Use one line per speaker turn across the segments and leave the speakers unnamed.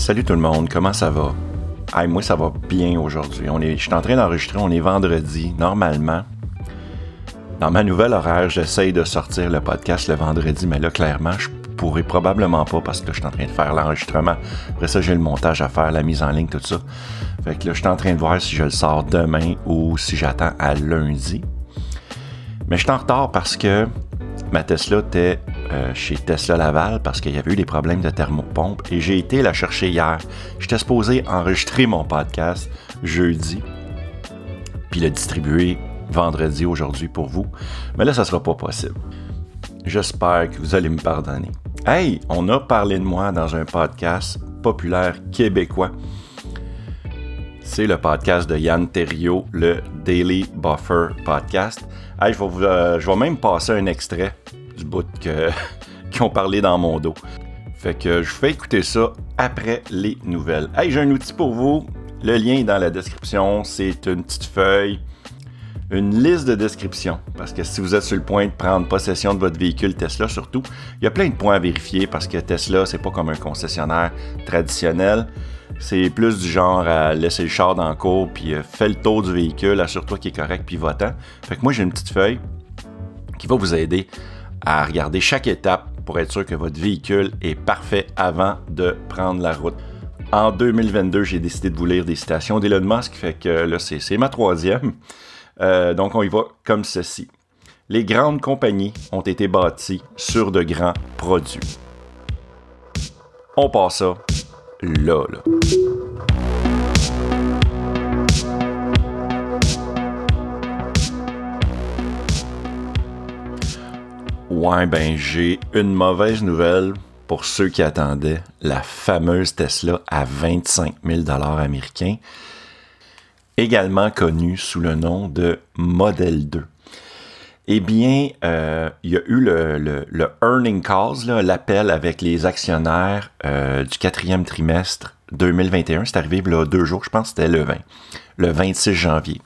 Salut tout le monde, comment ça va? Hey, moi, ça va bien aujourd'hui. Je suis en train d'enregistrer, on est vendredi. Normalement, dans ma nouvelle horaire, j'essaye de sortir le podcast le vendredi, mais là, clairement, je pourrais probablement pas parce que je suis en train de faire l'enregistrement. Après ça, j'ai le montage à faire, la mise en ligne, tout ça. Fait que là, je suis en train de voir si je le sors demain ou si j'attends à lundi. Mais je suis en retard parce que ma Tesla était euh, chez Tesla Laval parce qu'il y avait eu des problèmes de thermopompe et j'ai été la chercher hier. J'étais supposé enregistrer mon podcast jeudi puis le distribuer vendredi aujourd'hui pour vous. Mais là, ça sera pas possible. J'espère que vous allez me pardonner. Hey, on a parlé de moi dans un podcast populaire québécois. Le podcast de Yann Terriot, le Daily Buffer Podcast. Hey, je, vais euh, je vais même passer un extrait du bout que, qui ont parlé dans mon dos. Fait que je fais écouter ça après les nouvelles. Hey, j'ai un outil pour vous. Le lien est dans la description. C'est une petite feuille, une liste de description. Parce que si vous êtes sur le point de prendre possession de votre véhicule Tesla, surtout, il y a plein de points à vérifier parce que Tesla, c'est pas comme un concessionnaire traditionnel. C'est plus du genre à laisser le char dans le cours, puis euh, fais le tour du véhicule, assure-toi qu'il est correct, puis va-t'en. Fait que moi, j'ai une petite feuille qui va vous aider à regarder chaque étape pour être sûr que votre véhicule est parfait avant de prendre la route. En 2022, j'ai décidé de vous lire des citations d'Elon Musk, fait que là, c'est ma troisième. Euh, donc, on y va comme ceci. Les grandes compagnies ont été bâties sur de grands produits. On passe ça là, là. Ouais, ben j'ai une mauvaise nouvelle pour ceux qui attendaient la fameuse Tesla à 25 000 américains, également connue sous le nom de Model 2. Eh bien, euh, il y a eu le, le, earning cause, l'appel avec les actionnaires euh, du quatrième trimestre 2021. C'est arrivé deux jours, je pense c'était le 20, le 26 janvier.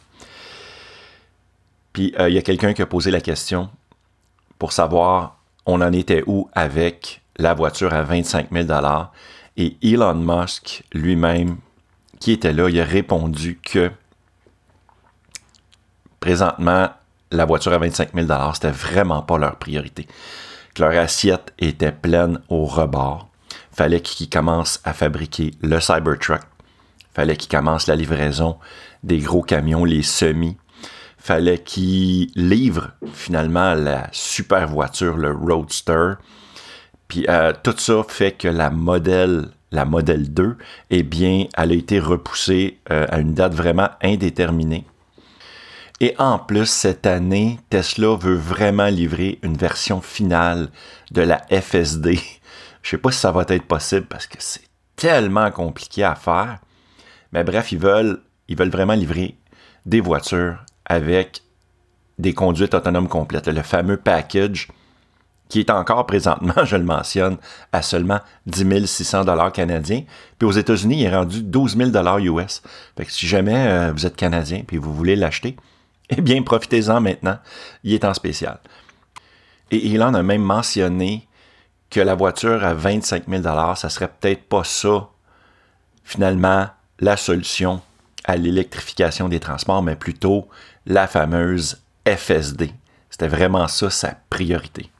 Puis euh, il y a quelqu'un qui a posé la question pour savoir on en était où avec la voiture à 25 000 Et Elon Musk lui-même, qui était là, il a répondu que présentement, la voiture à 25 000 c'était vraiment pas leur priorité. Que leur assiette était pleine au rebord. Fallait qu'ils commencent à fabriquer le Cybertruck. Fallait qu'ils commencent la livraison des gros camions, les semis. Fallait qu'ils livrent finalement la super voiture, le Roadster. Puis euh, tout ça fait que la modèle, la modèle 2, eh bien, elle a été repoussée euh, à une date vraiment indéterminée. Et en plus, cette année, Tesla veut vraiment livrer une version finale de la FSD. Je sais pas si ça va être possible parce que c'est tellement compliqué à faire. Mais bref, ils veulent, ils veulent vraiment livrer des voitures avec des conduites autonomes complètes. Le fameux package qui est encore présentement, je le mentionne, à seulement 10 600 dollars canadiens. Puis aux États-Unis, il est rendu 12 000 dollars US. Fait que si jamais euh, vous êtes canadien et vous voulez l'acheter, eh bien, profitez-en maintenant. Il est en spécial. Et Elon a même mentionné que la voiture à 25 000 ça serait peut-être pas ça, finalement, la solution à l'électrification des transports, mais plutôt la fameuse FSD. C'était vraiment ça sa priorité.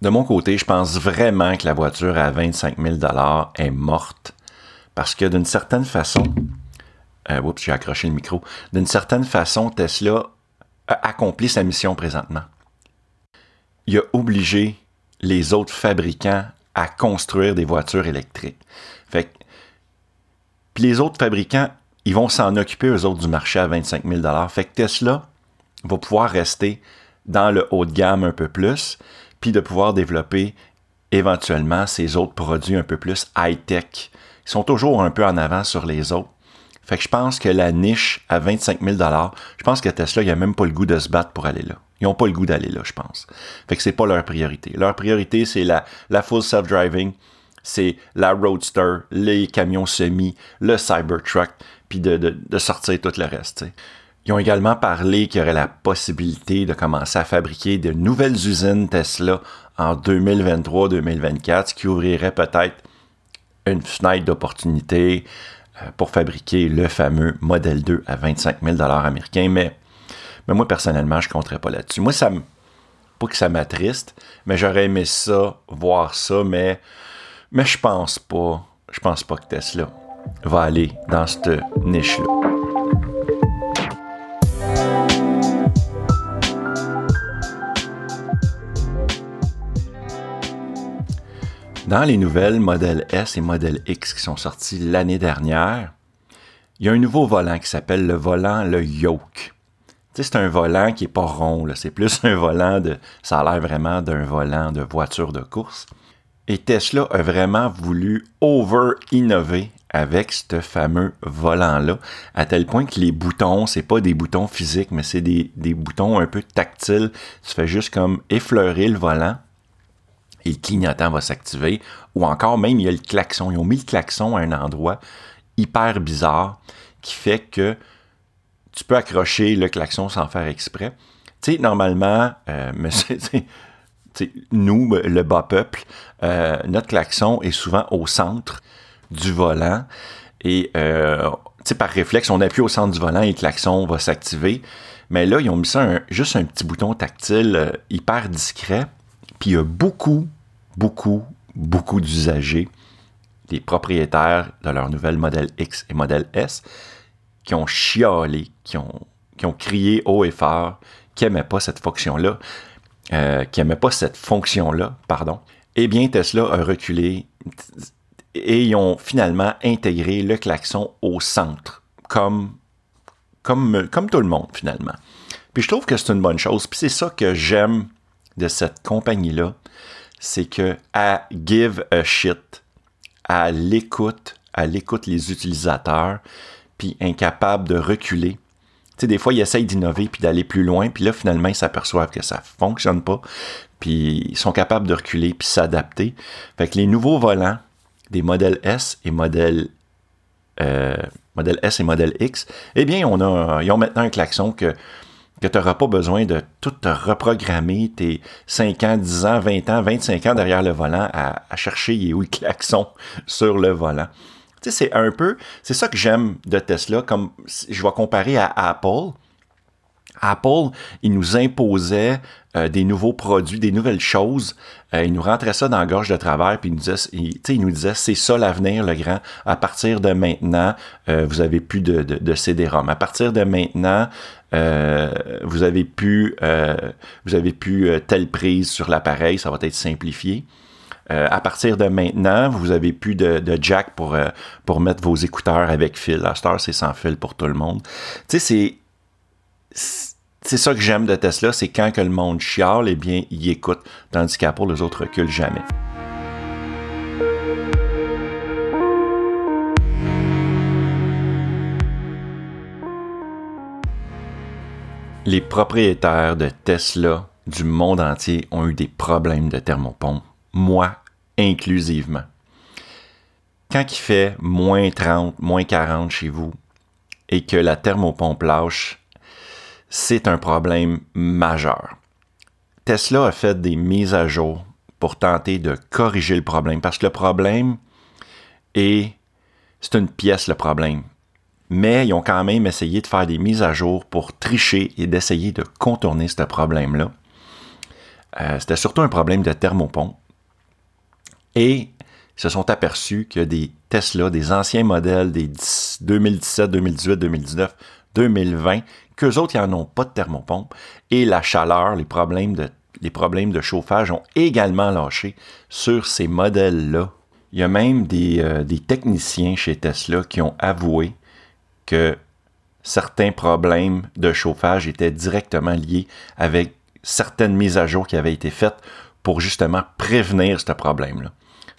De mon côté, je pense vraiment que la voiture à 25 000 est morte parce que d'une certaine façon, euh, oups, j'ai accroché le micro. D'une certaine façon, Tesla a accompli sa mission présentement. Il a obligé les autres fabricants à construire des voitures électriques. Fait puis les autres fabricants, ils vont s'en occuper, eux autres, du marché à 25 000 Fait que Tesla va pouvoir rester dans le haut de gamme un peu plus, puis de pouvoir développer éventuellement ses autres produits un peu plus high-tech. Ils sont toujours un peu en avant sur les autres. Fait que je pense que la niche à 25 000 je pense que Tesla, il a même pas le goût de se battre pour aller là. Ils n'ont pas le goût d'aller là, je pense. Fait que c'est pas leur priorité. Leur priorité, c'est la, la full self-driving, c'est la Roadster, les camions semi, le Cybertruck, puis de, de, sortir tout le reste. Ils ont également parlé qu'il y aurait la possibilité de commencer à fabriquer de nouvelles usines Tesla en 2023-2024, ce qui ouvrirait peut-être une fenêtre d'opportunité pour fabriquer le fameux modèle 2 à 25 000 américains, mais, mais moi, personnellement, je ne compterais pas là-dessus. Moi, ça me. Pas que ça m'attriste, mais j'aurais aimé ça, voir ça, mais, mais je pense pas. Je pense pas que Tesla va aller dans cette niche-là. Dans les nouvelles modèles S et modèle X qui sont sortis l'année dernière, il y a un nouveau volant qui s'appelle le volant le Yoke. c'est un volant qui n'est pas rond, c'est plus un volant de. Ça a l'air vraiment d'un volant de voiture de course. Et Tesla a vraiment voulu over-innover avec ce fameux volant-là, à tel point que les boutons, c'est pas des boutons physiques, mais c'est des, des, boutons un peu tactiles. Tu fais juste comme effleurer le volant et le clignotant va s'activer. Ou encore, même, il y a le klaxon. Ils ont mis le klaxon à un endroit hyper bizarre qui fait que tu peux accrocher le klaxon sans faire exprès. Tu sais, normalement, euh, mais nous, le bas peuple, euh, notre klaxon est souvent au centre du volant. Et euh, par réflexe, on appuie au centre du volant et le klaxon va s'activer. Mais là, ils ont mis ça juste un petit bouton tactile euh, hyper discret. Puis il y a beaucoup, beaucoup, beaucoup d'usagers, des propriétaires de leur nouvelle modèle X et modèle S, qui ont chialé, qui ont, qui crié haut et fort, qui n'aimaient pas cette fonction-là, euh, qui n'aimaient pas cette fonction-là, pardon. Eh bien, Tesla a reculé et ils ont finalement intégré le klaxon au centre, comme, comme, comme tout le monde finalement. Puis je trouve que c'est une bonne chose. Puis c'est ça que j'aime de cette compagnie-là, c'est que à give a shit, à l'écoute, à l'écoute les utilisateurs, puis incapable de reculer. Tu sais, des fois, ils essayent d'innover puis d'aller plus loin, puis là, finalement, ils s'aperçoivent que ça fonctionne pas, puis ils sont capables de reculer puis s'adapter. Fait que les nouveaux volants, des modèles S et modèles euh, modèle S et modèle X, eh bien, on a, ils ont maintenant un klaxon que, que tu n'auras pas besoin de tout reprogrammer tes 5 ans, 10 ans, 20 ans, 25 ans derrière le volant à, chercher il est où le klaxon sur le volant. Tu sais, c'est un peu, c'est ça que j'aime de Tesla, comme je vais comparer à Apple. Apple, il nous imposait euh, des nouveaux produits, des nouvelles choses. Euh, il nous rentrait ça dans la gorge de travers, puis il nous disait, il, nous disait c'est ça l'avenir, le grand. À partir de maintenant, euh, vous avez plus de, de, CD-ROM. À partir de maintenant, vous avez plus, vous avez telle prise sur l'appareil, ça va être simplifié. à partir de maintenant, vous avez plus de, de jack pour, pour mettre vos écouteurs avec fil. Star, c'est sans fil pour tout le monde. Tu sais, c'est c'est ça que j'aime de Tesla, c'est quand que le monde chiale, eh bien, il écoute, tandis qu'Apple, les autres reculent jamais. Les propriétaires de Tesla du monde entier ont eu des problèmes de thermopompe, moi inclusivement. Quand il fait moins 30, moins 40 chez vous et que la thermopompe lâche, c'est un problème majeur. Tesla a fait des mises à jour pour tenter de corriger le problème, parce que le problème est, c'est une pièce le problème. Mais ils ont quand même essayé de faire des mises à jour pour tricher et d'essayer de contourner ce problème-là. Euh, c'était surtout un problème de thermopompe. Et ils se sont aperçus que des Tesla, des anciens modèles des 2017, 2018, 2019, 2020, qu'eux autres, n'en ont pas de thermopompe. Et la chaleur, les problèmes de, les problèmes de chauffage ont également lâché sur ces modèles-là. Il y a même des, euh, des, techniciens chez Tesla qui ont avoué que certains problèmes de chauffage étaient directement liés avec certaines mises à jour qui avaient été faites pour justement prévenir ce problème-là.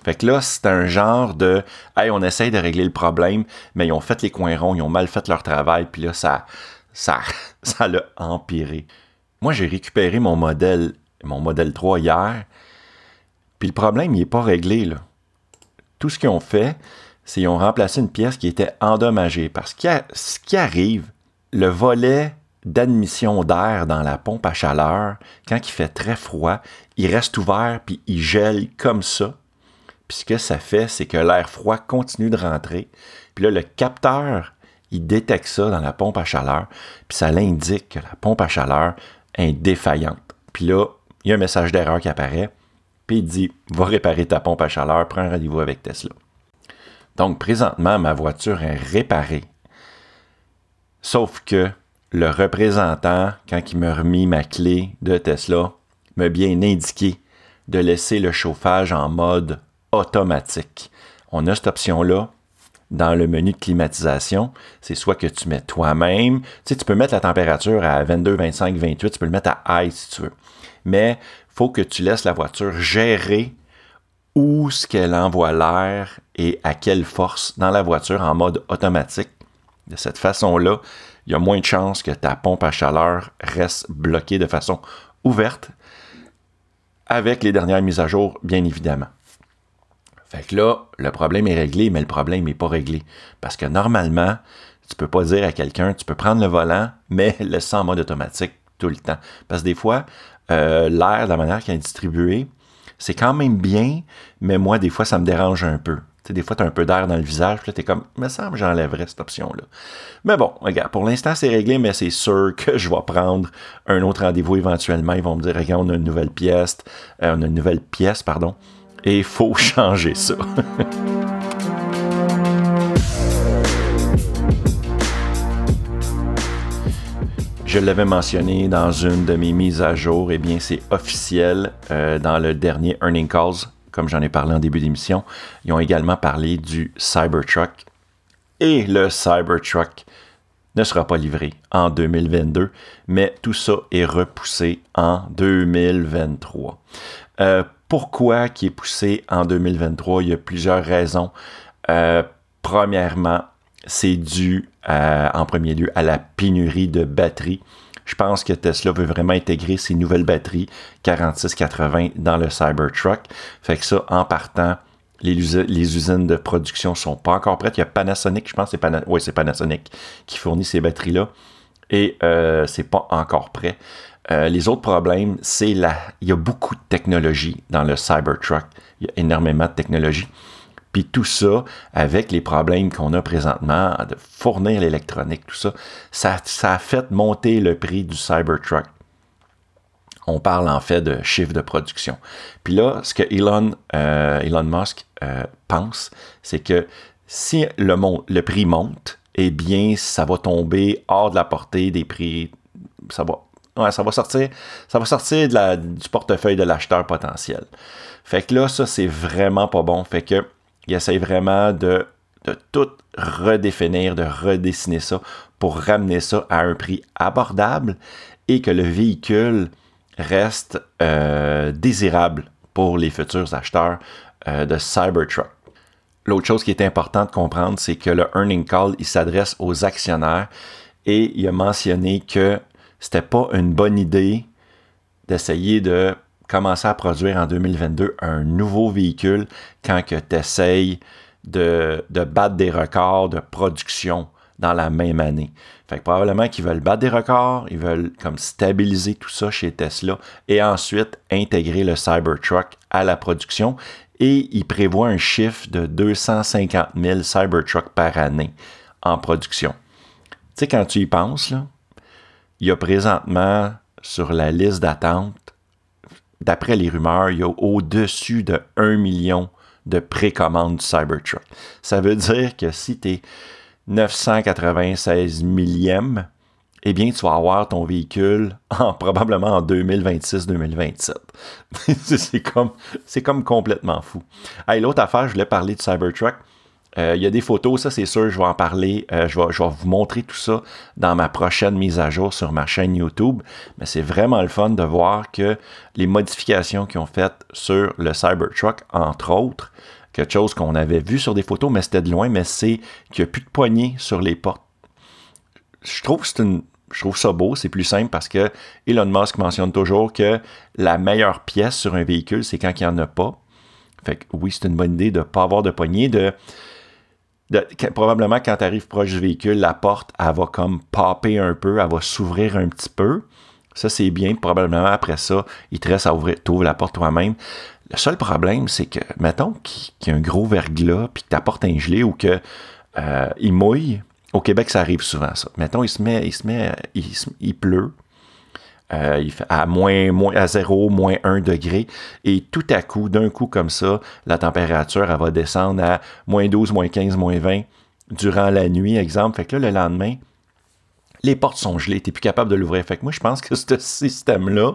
Fait que là, c'est un genre de Hey, on essaye de régler le problème, mais ils ont fait les coins ronds, ils ont mal fait leur travail, puis là, ça, ça, ça l'a empiré. Moi, j'ai récupéré mon modèle, mon modèle 3 hier, puis le problème, il n'est pas réglé, là. Tout ce qu'ils ont fait, c'est qu'ils ont remplacé une pièce qui était endommagée. Parce que ce qui arrive, le volet d'admission d'air dans la pompe à chaleur, quand il fait très froid, il reste ouvert puis il gèle comme ça. Puis ce que ça fait, c'est que l'air froid continue de rentrer. Puis là, le capteur, il détecte ça dans la pompe à chaleur. Puis ça l'indique que la pompe à chaleur est défaillante. Puis là, il y a un message d'erreur qui apparaît. Puis il dit Va réparer ta pompe à chaleur, prends un rendez-vous avec Tesla. Donc présentement, ma voiture est réparée. Sauf que le représentant, quand il m'a remis ma clé de Tesla, m'a bien indiqué de laisser le chauffage en mode automatique. On a cette option-là dans le menu de climatisation. C'est soit que tu mets toi-même, tu tu peux mettre la température à 22, 25, 28, tu peux le mettre à high si tu veux. Mais il faut que tu laisses la voiture gérer où ce qu'elle envoie l'air et à quelle force dans la voiture en mode automatique. De cette façon-là, il y a moins de chances que ta pompe à chaleur reste bloquée de façon ouverte avec les dernières mises à jour, bien évidemment. Fait que là, le problème est réglé, mais le problème n'est pas réglé. Parce que normalement, tu peux pas dire à quelqu'un, tu peux prendre le volant, mais laisser en mode automatique tout le temps. Parce que des fois, euh, l'air, la manière qu'il est distribué, c'est quand même bien, mais moi, des fois, ça me dérange un peu. sais, des fois, tu as un peu d'air dans le visage, puis là, tu es comme, me semble j'enlèverais cette option-là. Mais bon, regarde, pour l'instant, c'est réglé, mais c'est sûr que je vais prendre un autre rendez-vous éventuellement. Ils vont me dire, regarde, on a une nouvelle pièce, euh, on a une nouvelle pièce, pardon et il faut changer ça. Je l'avais mentionné dans une de mes mises à jour, et eh bien c'est officiel euh, dans le dernier Earning Calls, comme j'en ai parlé en début d'émission. Ils ont également parlé du Cybertruck. Et le Cybertruck ne sera pas livré en 2022, mais tout ça est repoussé en 2023. Euh, pourquoi qui est poussé en 2023? Il y a plusieurs raisons. Euh, premièrement, c'est dû en premier lieu à la pénurie de batteries. Je pense que Tesla veut vraiment intégrer ses nouvelles batteries 4680 dans le Cybertruck. Fait que ça, en partant, les, usines de production sont pas encore prêtes. Il y a Panasonic, je pense, c'est c'est Panasonic qui fournit ces batteries-là. Et euh, c'est pas encore prêt. Euh, les autres problèmes, c'est la. Il y a beaucoup de technologie dans le Cybertruck. Il y a énormément de technologie. Puis tout ça, avec les problèmes qu'on a présentement de fournir l'électronique, tout ça, ça, a fait monter le prix du Cybertruck. On parle en fait de chiffre de production. Puis là, ce que Elon, euh, Musk euh, pense, c'est que si le, le prix monte, eh bien, ça va tomber hors de la portée des prix. Ça va Ouais, ça va sortir, ça va sortir du portefeuille de l'acheteur potentiel. Fait que là, ça, c'est vraiment pas bon. Fait que il essaye vraiment de, de tout redéfinir, de redessiner ça pour ramener ça à un prix abordable et que le véhicule reste euh, désirable pour les futurs acheteurs euh, de Cybertruck. L'autre chose qui est importante de comprendre, c'est que le earning call, il s'adresse aux actionnaires et il a mentionné que c'était pas une bonne idée d'essayer de commencer à produire en 2022 un nouveau véhicule quand tu essayes de, battre des records de production dans la même année. Fait que probablement qu'ils veulent battre des records, ils veulent comme stabiliser tout ça chez Tesla et ensuite intégrer le Cybertruck à la production et ils prévoient un chiffre de 250 000 Cybertruck par année en production. Tu sais, quand tu y penses, là, il y a présentement sur la liste d'attente, d'après les rumeurs, il y a au-dessus de 1 million de précommandes du Cybertruck. Ça veut dire que si tu es 996 millième, eh bien, tu vas avoir ton véhicule en, probablement en 2026-2027. c'est comme, comme complètement fou. L'autre affaire, je voulais parler du Cybertruck. Euh, il y a des photos, ça c'est sûr, je vais en parler. Euh, je, vais, vous montrer tout ça dans ma prochaine mise à jour sur ma chaîne YouTube. Mais c'est vraiment le fun de voir que les modifications qu'ils ont faites sur le Cybertruck, entre autres, quelque chose qu'on avait vu sur des photos, mais c'était de loin, mais c'est qu'il n'y a plus de poignées sur les portes. Je trouve c'est une, je trouve ça beau, c'est plus simple parce que Elon Musk mentionne toujours que la meilleure pièce sur un véhicule, c'est quand il n'y en a pas. Fait que oui, c'est une bonne idée de ne pas avoir de poignée, de probablement quand tu arrives proche du véhicule, la porte, elle va comme popper un peu, elle va s'ouvrir un petit peu. Ça, c'est bien. Probablement, après ça, il te reste à ouvrir, ouvres la porte toi-même. Le seul problème, c'est que, mettons qu'il y a un gros verglas, puis que ta porte est gelée ou que euh, il mouille. Au Québec, ça arrive souvent, ça. Mettons, il se met, il se met, il, pleut. Euh, à moins, moins à 0, moins 1 degré. Et tout à coup, d'un coup comme ça, la température, elle va descendre à moins 12, moins 15, moins 20 durant la nuit, exemple. Fait que là, le lendemain, les portes sont gelées, tu n'es plus capable de l'ouvrir. Fait que moi, je pense que ce système-là,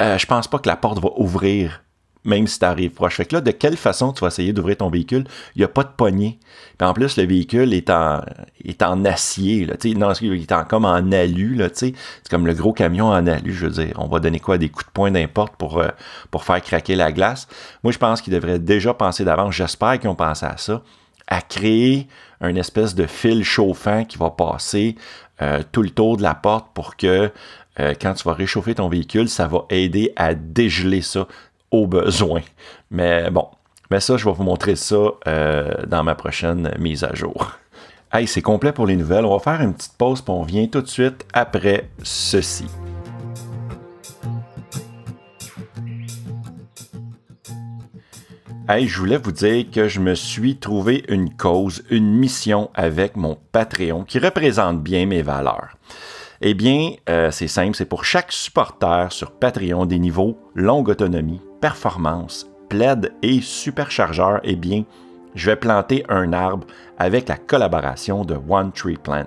euh, je pense pas que la porte va ouvrir même si tu arrives proche. Fait que là, de quelle façon tu vas essayer d'ouvrir ton véhicule? Il n'y a pas de poignée. Puis en plus, le véhicule est en, est en acier. Non, il est en, comme en alu. Là, c'est comme le gros camion en alu, je veux dire. On va donner quoi? Des coups de poing d'importe pour, euh, pour faire craquer la glace. Moi, je pense qu'ils devraient déjà penser d'avance. J'espère qu'ils ont pensé à ça. À créer un espèce de fil chauffant qui va passer euh, tout le tour de la porte pour que euh, quand tu vas réchauffer ton véhicule, ça va aider à dégeler ça au besoin. Mais bon, mais ça, je vais vous montrer ça euh, dans ma prochaine mise à jour. Hey, c'est complet pour les nouvelles. On va faire une petite pause, puis on vient tout de suite après ceci. Hey, je voulais vous dire que je me suis trouvé une cause, une mission avec mon Patreon qui représente bien mes valeurs. Eh bien, euh, c'est simple, c'est pour chaque supporter sur Patreon des niveaux longue autonomie, performance, plaid et superchargeur, eh bien, je vais planter un arbre avec la collaboration de One Tree Plant.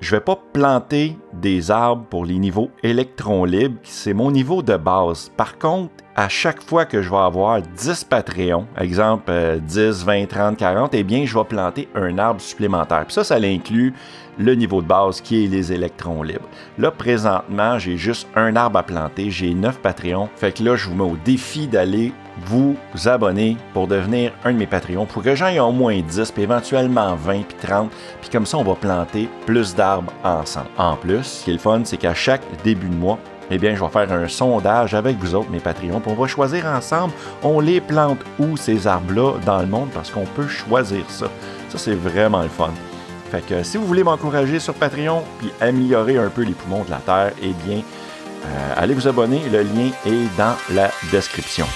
Je vais pas planter des arbres pour les niveaux électrons libres, c'est mon niveau de base. Par contre, à chaque fois que je vais avoir 10 Patreons, exemple 10, 20, 30, 40, eh bien, je vais planter un arbre supplémentaire. Puis ça, ça l'inclut le niveau de base qui est les électrons libres. Là, présentement, j'ai juste un arbre à planter, j'ai 9 Patreons. Fait que là, je vous mets au défi d'aller vous abonner pour devenir un de mes Patreons pour que j'en ai au moins 10, puis éventuellement 20, puis 30. Puis comme ça, on va planter plus d'arbres ensemble. En plus, ce qui est le fun, c'est qu'à chaque début de mois, eh bien, je vais faire un sondage avec vous autres, mes Patreons, puis on va choisir ensemble, on les plante où ces arbres-là dans le monde, parce qu'on peut choisir ça. Ça, c'est vraiment le fun. Fait que si vous voulez m'encourager sur Patreon puis améliorer un peu les poumons de la Terre, eh bien, euh, allez vous abonner. Le lien est dans la description.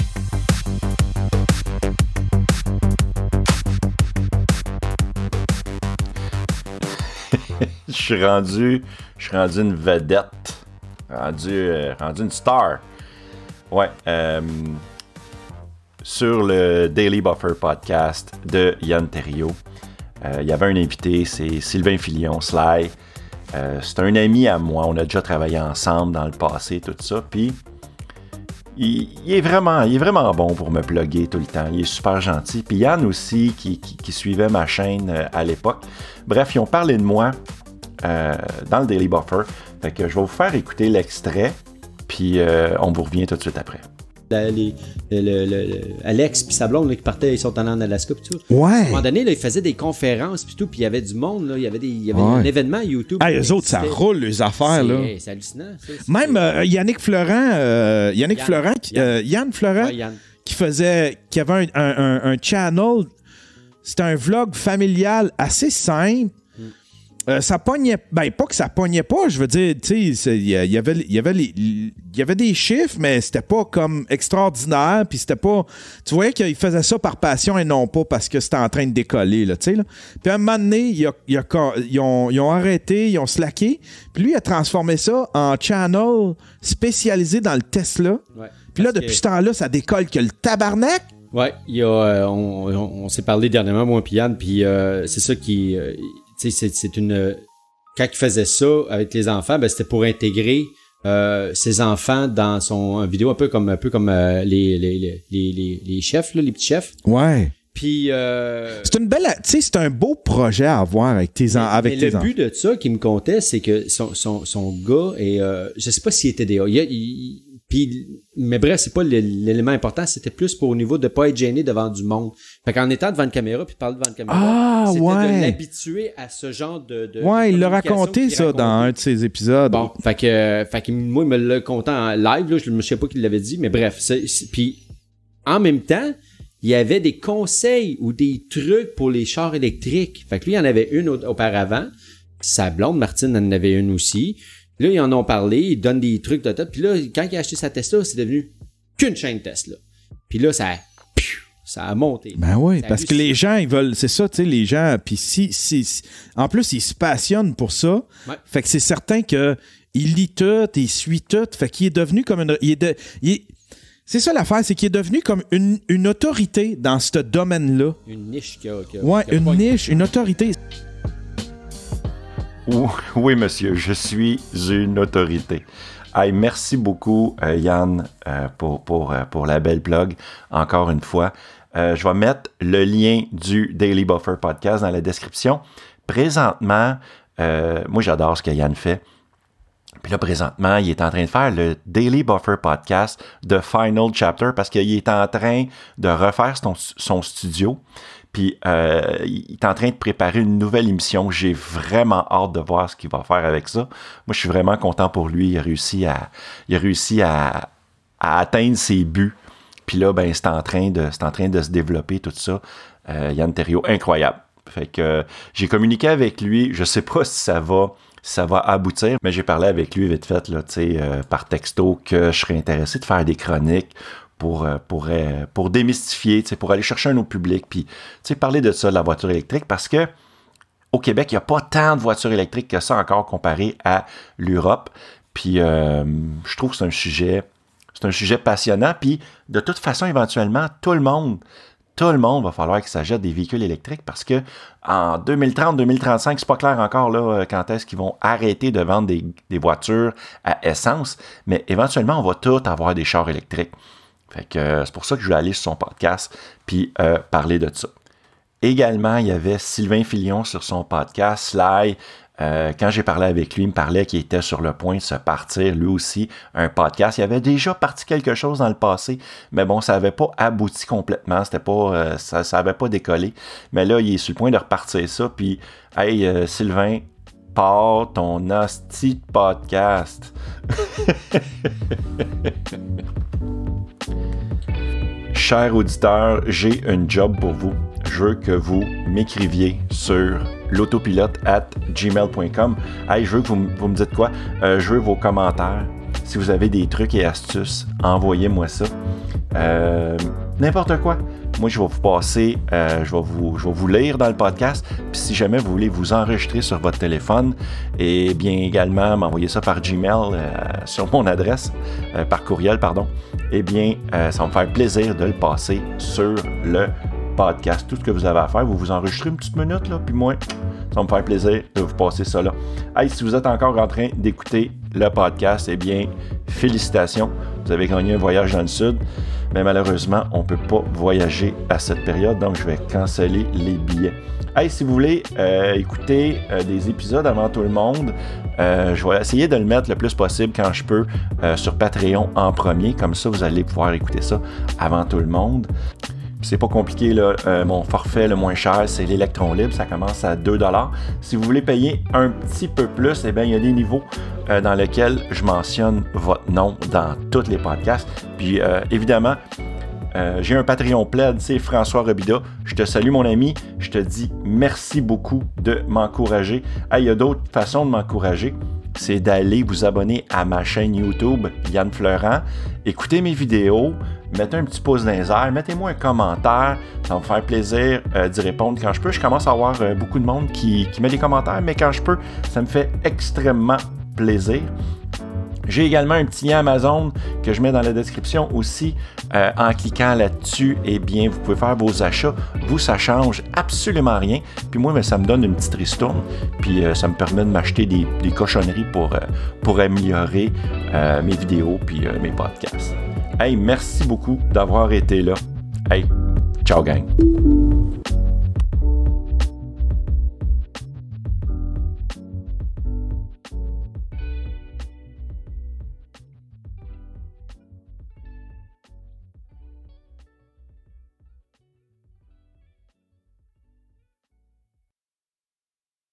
je suis rendu, je suis rendu une vedette, rendu, euh, rendu une star. Ouais. Euh, sur le Daily Buffer podcast de Yann Terrio. Euh, il y avait un invité, c'est Sylvain Filion, Sly. Euh, c'est un ami à moi. On a déjà travaillé ensemble dans le passé, tout ça. Puis, il, est vraiment, il est vraiment bon pour me plugger tout le temps. Il est super gentil. Puis Yann aussi, qui, suivait ma chaîne euh, à l'époque. Bref, ils ont parlé de moi dans le Daily Buffer. Fait que je vais vous faire écouter l'extrait. Puis, on vous revient tout de suite après.
Alex puis sa blonde qui partaient, ils sont allés en Alaska puis tout.
Ouais. À
un moment donné, là, ils faisaient des conférences puis tout, puis il y avait du monde, là, il y avait, des, il y avait un événement YouTube.
Ah, eux autres, ça roule les affaires là.
C'est hallucinant.
Même euh, Yannick Florent, euh, Yannick Yann, Florent, euh, Yann, Florent, qui faisait, qui avait un, un, un channel, c'était un vlog familial assez simple euh, ça pognait. Ben, pas que ça pognait pas, je veux dire, tu sais, il y avait, y, avait y avait des chiffres, mais c'était pas comme extraordinaire, puis c'était pas. Tu voyais qu'il faisait ça par passion et non pas parce que c'était en train de décoller, là, tu sais, là. Puis à un moment donné, a, ils, ont, arrêté, ils ont slacké, puis lui, il a transformé ça en channel spécialisé dans le Tesla. Ouais, puis là, depuis ce temps-là, ça décolle que le tabarnak.
Ouais, il y a, euh, on, on, s'est parlé dernièrement, moi et Yann, puis euh, c'est ça qui c'est une quand il faisait ça avec les enfants, ben c'était pour intégrer euh, ses enfants dans son vidéo un peu comme un peu comme euh, les, les, les, les, les chefs là, les petits chefs.
Ouais.
Puis euh,
c'est une belle, tu sais, c'est un beau projet à avoir avec tes, enfants. avec
mais le but de ça qui me comptait, c'est que son, son, son gars et euh, je sais pas s'il était des, il, il, mais bref, c'est pas l'élément important, c'était plus pour au niveau de pas être gêné devant du monde. Fait qu'en étant devant une caméra puis parler devant une caméra,
ah,
c'était
ouais.
de l'habituer à ce genre de, de
Ouais, il l'a raconté ça dans un de ses épisodes.
Bon, fait que fait que moi il me l'a conté en live là, je ne sais pas qu'il l'avait dit, mais bref, puis en même temps, il y avait des conseils ou des trucs pour les chars électriques. Fait que lui, il en avait une auparavant. Sa blonde, Martine, en avait une aussi. Là, ils en ont parlé, ils donnent des trucs, de Puis là, quand il a acheté sa Tesla, c'est devenu qu'une chaîne Tesla. Puis là, ça a, ça a monté.
Ben oui, parce que les gens, ils veulent, c'est ça, tu sais, les gens, puis si, si, en plus, ils se passionnent pour ça. Fait que c'est certain que il lit tout, il suit tout. Fait qu'il est devenu comme une, il est de, c'est ça l'affaire, c'est qu'il est devenu comme une, une autorité dans ce domaine-là.
Une niche qui a. Qui
ouais, une niche, une autorité.
Oui, monsieur, je suis une autorité. Merci beaucoup, euh, Yann, euh, pour, pour, euh, pour la belle blog, encore une fois. je vais mettre le lien du Daily Buffer podcast dans la description. Présentement, moi j'adore ce que Yann fait. Puis là, présentement, il est en train de faire le Daily Buffer podcast de Final Chapter parce qu'il est en train de refaire son, son studio. Puis euh, il est en train de préparer une nouvelle émission. J'ai vraiment hâte de voir ce qu'il va faire avec ça. Moi, je suis vraiment content pour lui. Il a réussi à, il a réussi à, atteindre ses buts. Puis là, ben, c'est en train de, en train de se développer tout ça. Euh, Yann Terrio, incroyable. Fait que j'ai communiqué avec lui. Je sais pas si ça va, ça va aboutir, mais j'ai parlé avec lui vite fait euh, par texto que je serais intéressé de faire des chroniques pour, euh, pour, euh, pour démystifier, pour aller chercher un autre public, puis parler de ça, de la voiture électrique, parce que au Québec, il n'y a pas tant de voitures électriques que ça encore comparé à l'Europe. Puis euh, je trouve que c'est un sujet, c'est un sujet passionnant. Puis de toute façon, éventuellement, tout le monde, tout le monde va falloir qu'il s'achète des véhicules électriques parce que en 2030-2035, c'est pas clair encore là quand est-ce qu'ils vont arrêter de vendre des, des, voitures à essence, mais éventuellement, on va tout avoir des chars électriques. Fait que euh, c'est pour ça que je vais aller sur son podcast puis euh, parler de ça. Également, il y avait Sylvain Filion sur son podcast, Sly. Euh, quand j'ai parlé avec lui, il me parlait qu'il était sur le point de se partir, lui aussi, un podcast. Il avait déjà parti quelque chose dans le passé, mais bon, ça n'avait pas abouti complètement. C'était pas, ça n'avait pas décollé. Mais là, il est sur le point de repartir ça. Puis, hey, Sylvain, pars ton hostie podcast. Cher auditeur, j'ai un job pour vous. Je veux que vous m'écriviez sur l'autopilote at gmail.com. Je veux que vous, me dites quoi? Euh, je veux vos commentaires. Si vous avez des trucs et astuces, envoyez-moi ça. Euh, n'importe quoi. Moi, je vais vous passer, euh, je, vais vous, je vais vous lire dans le podcast. Puis si jamais vous voulez vous enregistrer sur votre téléphone, et bien également m'envoyer ça par Gmail euh, sur mon adresse, par courriel, pardon, eh bien, ça va me faire plaisir de le passer sur le podcast. Tout ce que vous avez à faire, vous vous enregistrez une petite minute, là, puis moi, ça va me faire plaisir de vous passer ça là. Hey, si vous êtes encore en train d'écouter le podcast, eh bien, félicitations. Vous avez gagné un voyage dans le sud. Mais malheureusement, on ne peut pas voyager à cette période, donc je vais canceller les billets. Hey, si vous voulez euh, écouter euh, des épisodes avant tout le monde, euh, je vais essayer de le mettre le plus possible quand je peux sur Patreon en premier. Comme ça, vous allez pouvoir écouter ça avant tout le monde c'est pas compliqué, là. Euh, mon forfait le moins cher, c'est l'électron libre. Ça commence à 2 Si vous voulez payer un petit peu plus, eh il y a des niveaux euh, dans lesquels je mentionne votre nom dans tous les podcasts. Puis, euh, évidemment, j'ai un Patreon plaid, c'est François Robida. Je te salue, mon ami. Je te dis merci beaucoup de m'encourager. il y a d'autres façons de m'encourager c'est d'aller vous abonner à ma chaîne YouTube Yann Fleurant, écouter mes vidéos, mettez un petit pouce dans les airs, mettez-moi un commentaire, ça va me faire plaisir euh, d'y répondre quand je peux. Je commence à avoir euh, beaucoup de monde qui, qui met des commentaires, mais quand je peux, ça me fait extrêmement plaisir. J'ai également un petit lien Amazon que je mets dans la description aussi. Euh, en cliquant là-dessus, eh bien, vous pouvez faire vos achats. Vous, ça change absolument rien. Puis moi, ça me donne une petite ristourne. Puis ça me permet de m'acheter des, cochonneries pour, pour améliorer mes vidéos puis mes podcasts. Hey, merci beaucoup d'avoir été là. Hey, ciao gang.